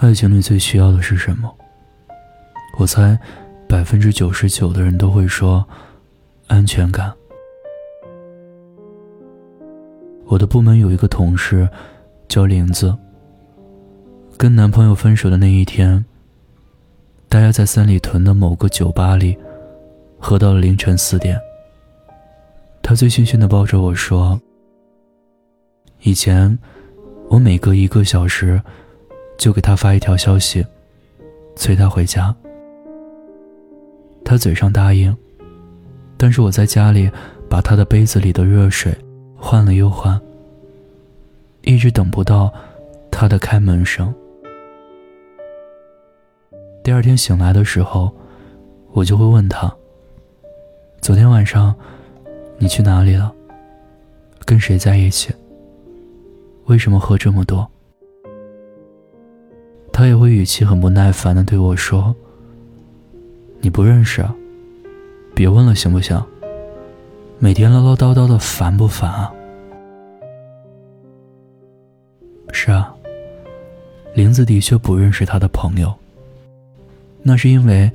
爱情里最需要的是什么？我猜，百分之九十九的人都会说，安全感。我的部门有一个同事，叫林子。跟男朋友分手的那一天，大家在三里屯的某个酒吧里，喝到了凌晨四点。他醉醺醺的抱着我说：“以前，我每隔一个小时，就给他发一条消息，催他回家。他嘴上答应，但是我在家里把他的杯子里的热水换了又换，一直等不到他的开门声。”第二天醒来的时候，我就会问他：“昨天晚上，你去哪里了？跟谁在一起？为什么喝这么多？”他也会语气很不耐烦的对我说：“你不认识，别问了行不行？每天唠唠叨叨的，烦不烦啊？”是啊，林子的确不认识他的朋友。那是因为，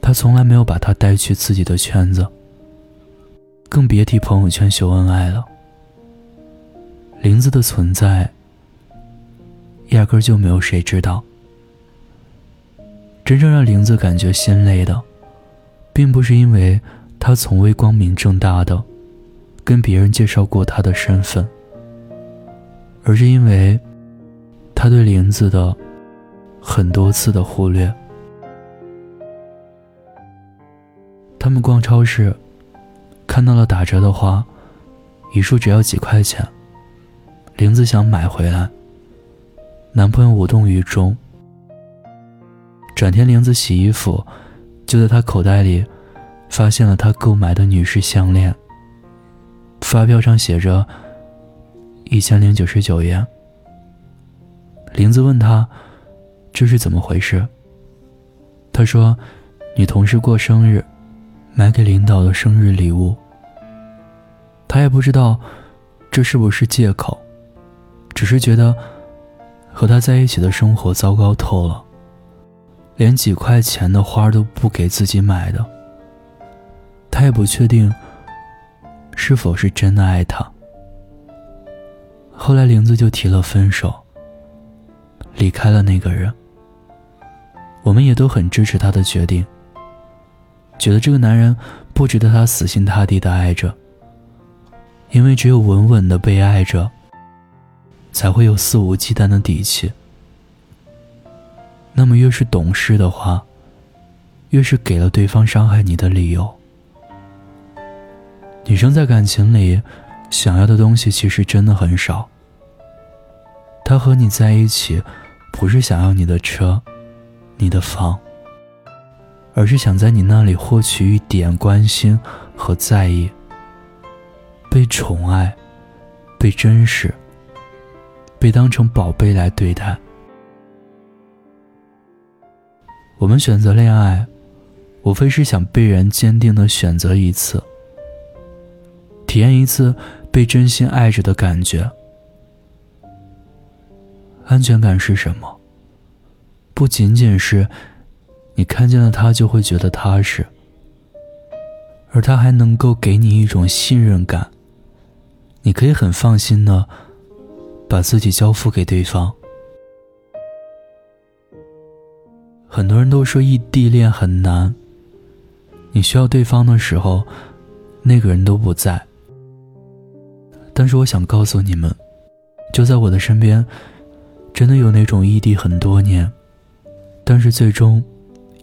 他从来没有把他带去自己的圈子，更别提朋友圈秀恩爱了。林子的存在，压根就没有谁知道。真正让林子感觉心累的，并不是因为他从未光明正大的跟别人介绍过他的身份，而是因为他对林子的很多次的忽略。他们逛超市，看到了打折的花，一束只要几块钱。林子想买回来，男朋友无动于衷。转天，玲子洗衣服，就在他口袋里发现了他购买的女士项链。发票上写着一千零九十九元。林子问他这是怎么回事，他说：“女同事过生日。”买给领导的生日礼物，他也不知道这是不是借口，只是觉得和他在一起的生活糟糕透了，连几块钱的花都不给自己买的。他也不确定是否是真的爱他。后来玲子就提了分手，离开了那个人。我们也都很支持他的决定。觉得这个男人不值得他死心塌地的爱着，因为只有稳稳的被爱着，才会有肆无忌惮的底气。那么越是懂事的话，越是给了对方伤害你的理由。女生在感情里想要的东西其实真的很少。他和你在一起，不是想要你的车，你的房。而是想在你那里获取一点关心和在意，被宠爱，被珍视，被当成宝贝来对待。我们选择恋爱，无非是想被人坚定的选择一次，体验一次被真心爱着的感觉。安全感是什么？不仅仅是。你看见了他，就会觉得踏实，而他还能够给你一种信任感。你可以很放心的把自己交付给对方。很多人都说异地恋很难，你需要对方的时候，那个人都不在。但是我想告诉你们，就在我的身边，真的有那种异地很多年，但是最终。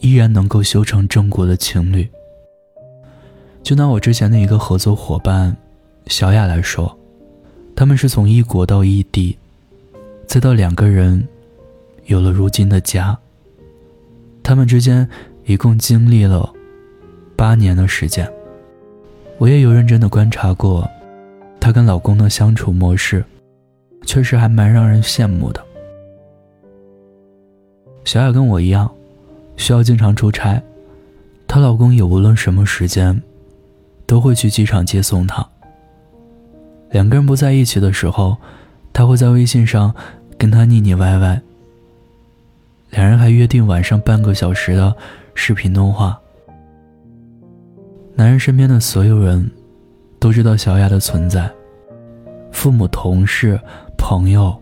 依然能够修成正果的情侣。就拿我之前的一个合作伙伴小雅来说，他们是从异国到异地，再到两个人有了如今的家。他们之间一共经历了八年的时间。我也有认真的观察过她跟老公的相处模式，确实还蛮让人羡慕的。小雅跟我一样。需要经常出差，她老公也无论什么时间，都会去机场接送她。两个人不在一起的时候，他会在微信上跟她腻腻歪歪。两人还约定晚上半个小时的视频通话。男人身边的所有人都知道小雅的存在，父母、同事、朋友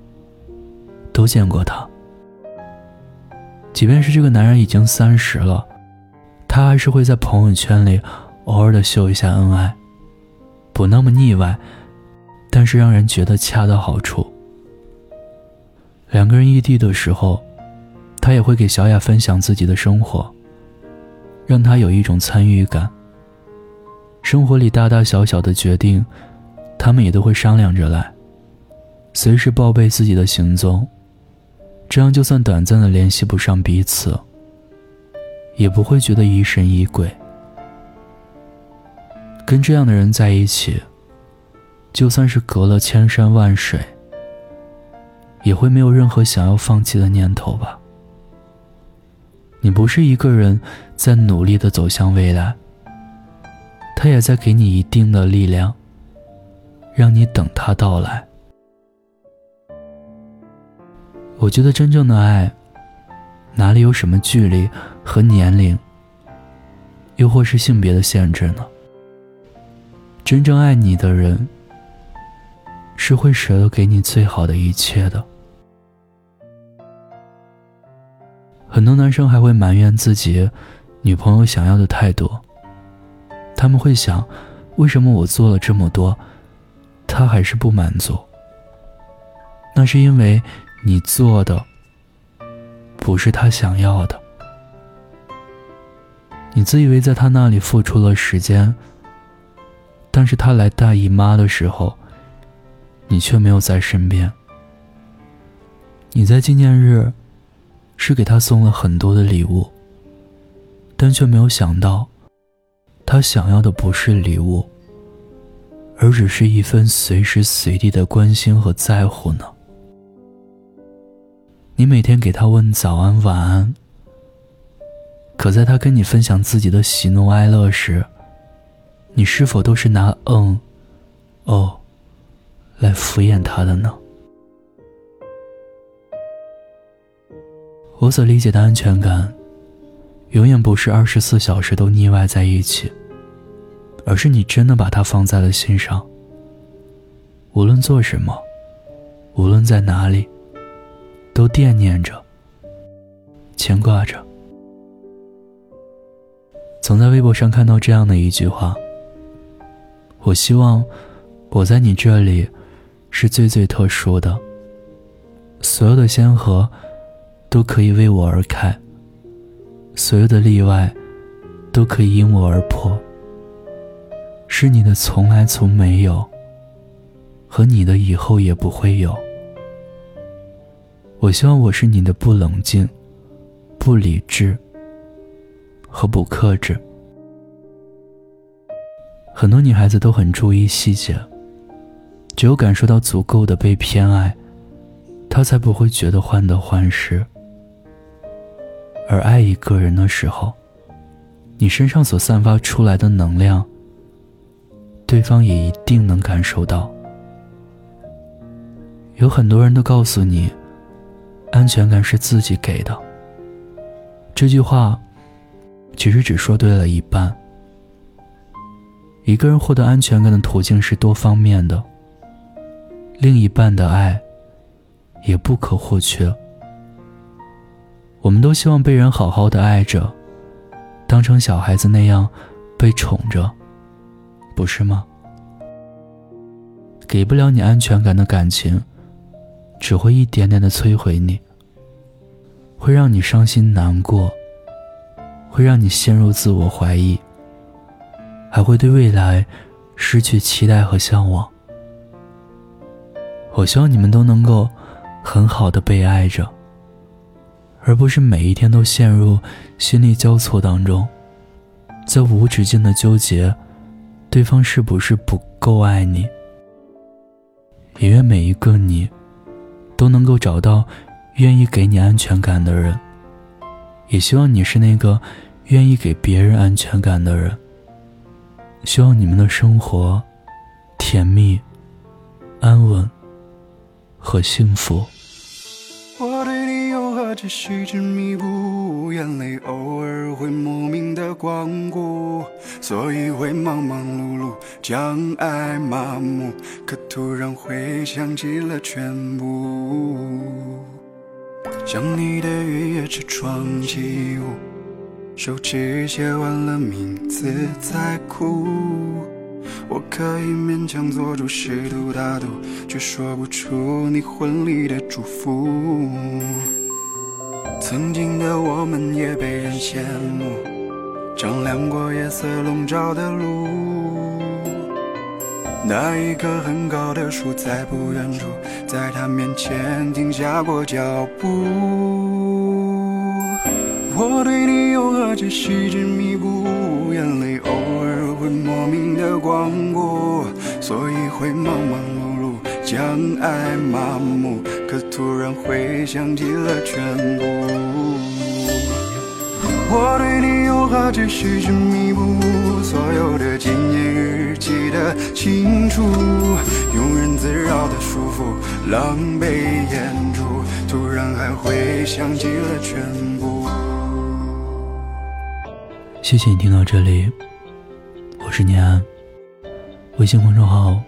都见过她。即便是这个男人已经三十了，他还是会在朋友圈里偶尔的秀一下恩爱，不那么腻歪，但是让人觉得恰到好处。两个人异地的时候。他也会给小雅分享自己的生活，让她有一种参与感。生活里大大小小的决定，他们也都会商量着来，随时报备自己的行踪，这样就算短暂的联系不上彼此，也不会觉得疑神疑鬼。跟这样的人在一起，就算是隔了千山万水，也会没有任何想要放弃的念头吧。你不是一个人在努力的走向未来，他也在给你一定的力量，让你等他到来。我觉得真正的爱，哪里有什么距离和年龄，又或是性别的限制呢？真正爱你的人，是会舍得给你最好的一切的。很多男生还会埋怨自己女朋友想要的太多。他们会想，为什么我做了这么多，他还是不满足？那是因为你做的不是他想要的。你自以为在他那里付出了时间，但是他来大姨妈的时候，你却没有在身边。你在纪念日。是给他送了很多的礼物，但却没有想到，他想要的不是礼物，而只是一份随时随地的关心和在乎呢。你每天给他问早安晚安，可在他跟你分享自己的喜怒哀乐时，你是否都是拿嗯、哦来敷衍他的呢？我所理解的安全感，永远不是二十四小时都腻歪在一起，而是你真的把它放在了心上。无论做什么，无论在哪里，都惦念着、牵挂着。曾在微博上看到这样的一句话：“我希望我在你这里是最最特殊的，所有的先河。”都可以为我而开，所有的例外都可以因我而破。是你的从来从没有，和你的以后也不会有。我希望我是你的不冷静、不理智和不克制。很多女孩子都很注意细节，只有感受到足够的被偏爱，她才不会觉得患得患失。而爱一个人的时候，你身上所散发出来的能量，对方也一定能感受到。有很多人都告诉你，安全感是自己给的。这句话，其实只说对了一半。一个人获得安全感的途径是多方面的，另一半的爱，也不可或缺。我们都希望被人好好的爱着，当成小孩子那样被宠着，不是吗？给不了你安全感的感情，只会一点点的摧毁你，会让你伤心难过，会让你陷入自我怀疑，还会对未来失去期待和向往。我希望你们都能够很好的被爱着。而不是每一天都陷入心力交瘁当中，在无止境的纠结，对方是不是不够爱你？也愿每一个你，都能够找到愿意给你安全感的人。也希望你是那个愿意给别人安全感的人。希望你们的生活甜蜜、安稳和幸福。只是执迷不悟，眼泪偶尔会莫名的光顾，所以会忙忙碌碌，将爱麻木。可突然会想起了全部，想你的雨夜车窗起雾，手指写完了名字在哭。我可以勉强做主试图大度，却说不出你婚礼的祝福。曾经的我们也被人羡慕，丈量过夜色笼罩的路。那一棵很高的树在不远处，在他面前停下过脚步。我对你又何止是执迷不悟，眼泪偶尔会莫名的光顾，所以会忙忙碌碌，将爱麻木。可突然会想起了全部。我对你又何止是执迷不悟，所有的纪念日记得清楚，庸人自扰的束缚，狼狈演出，突然还会想起了全部。谢谢你听到这里，我是念安。微信公众号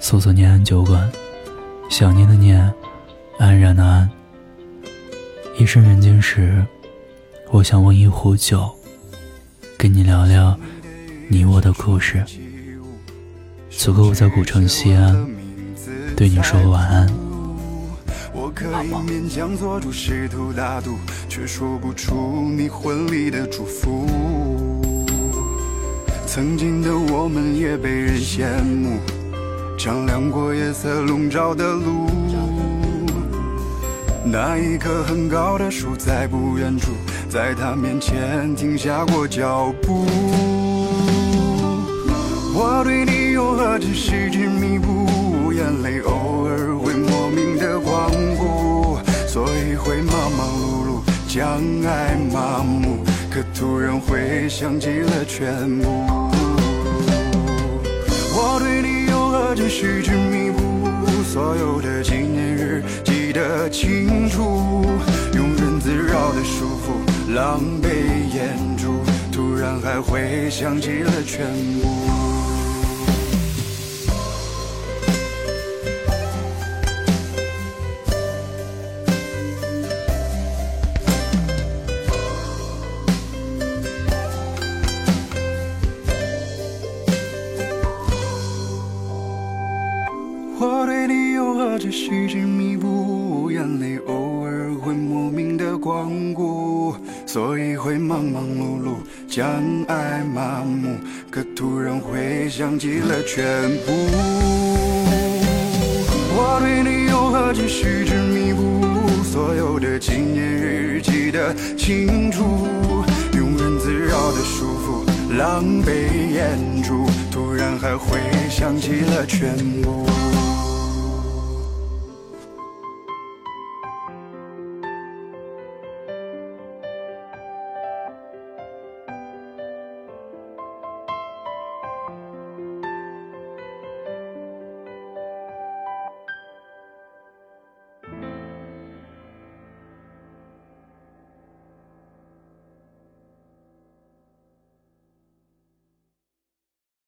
搜索“念安酒馆”，想念的念，安然的安。夜深人静时，我想温一壶酒，跟你聊聊你我的故事。此刻我在古城西安，对你说晚安。我可以勉强做出试图打赌，却说不出你婚礼的祝福。曾经的我们也被人羡慕，丈量过夜色笼罩的路。那一棵很高的树在不远处，在他面前停下过脚步。我对你又何止是执迷不悟，眼泪偶尔会莫名的光顾，所以会忙忙碌碌，将爱麻木。可突然会想起了全部。我对你又何止是执迷不悟，所有的纪念日记得清楚，庸人自扰的束缚，狼狈演出，突然还会想起了全部。会莫名的光顾，所以会忙忙碌碌，将爱麻木。可突然会想起了全部。我对你又何止是执迷不悟，所有的纪念日记得清楚，庸人自扰的束缚，狼狈演出，突然还会想起了全部。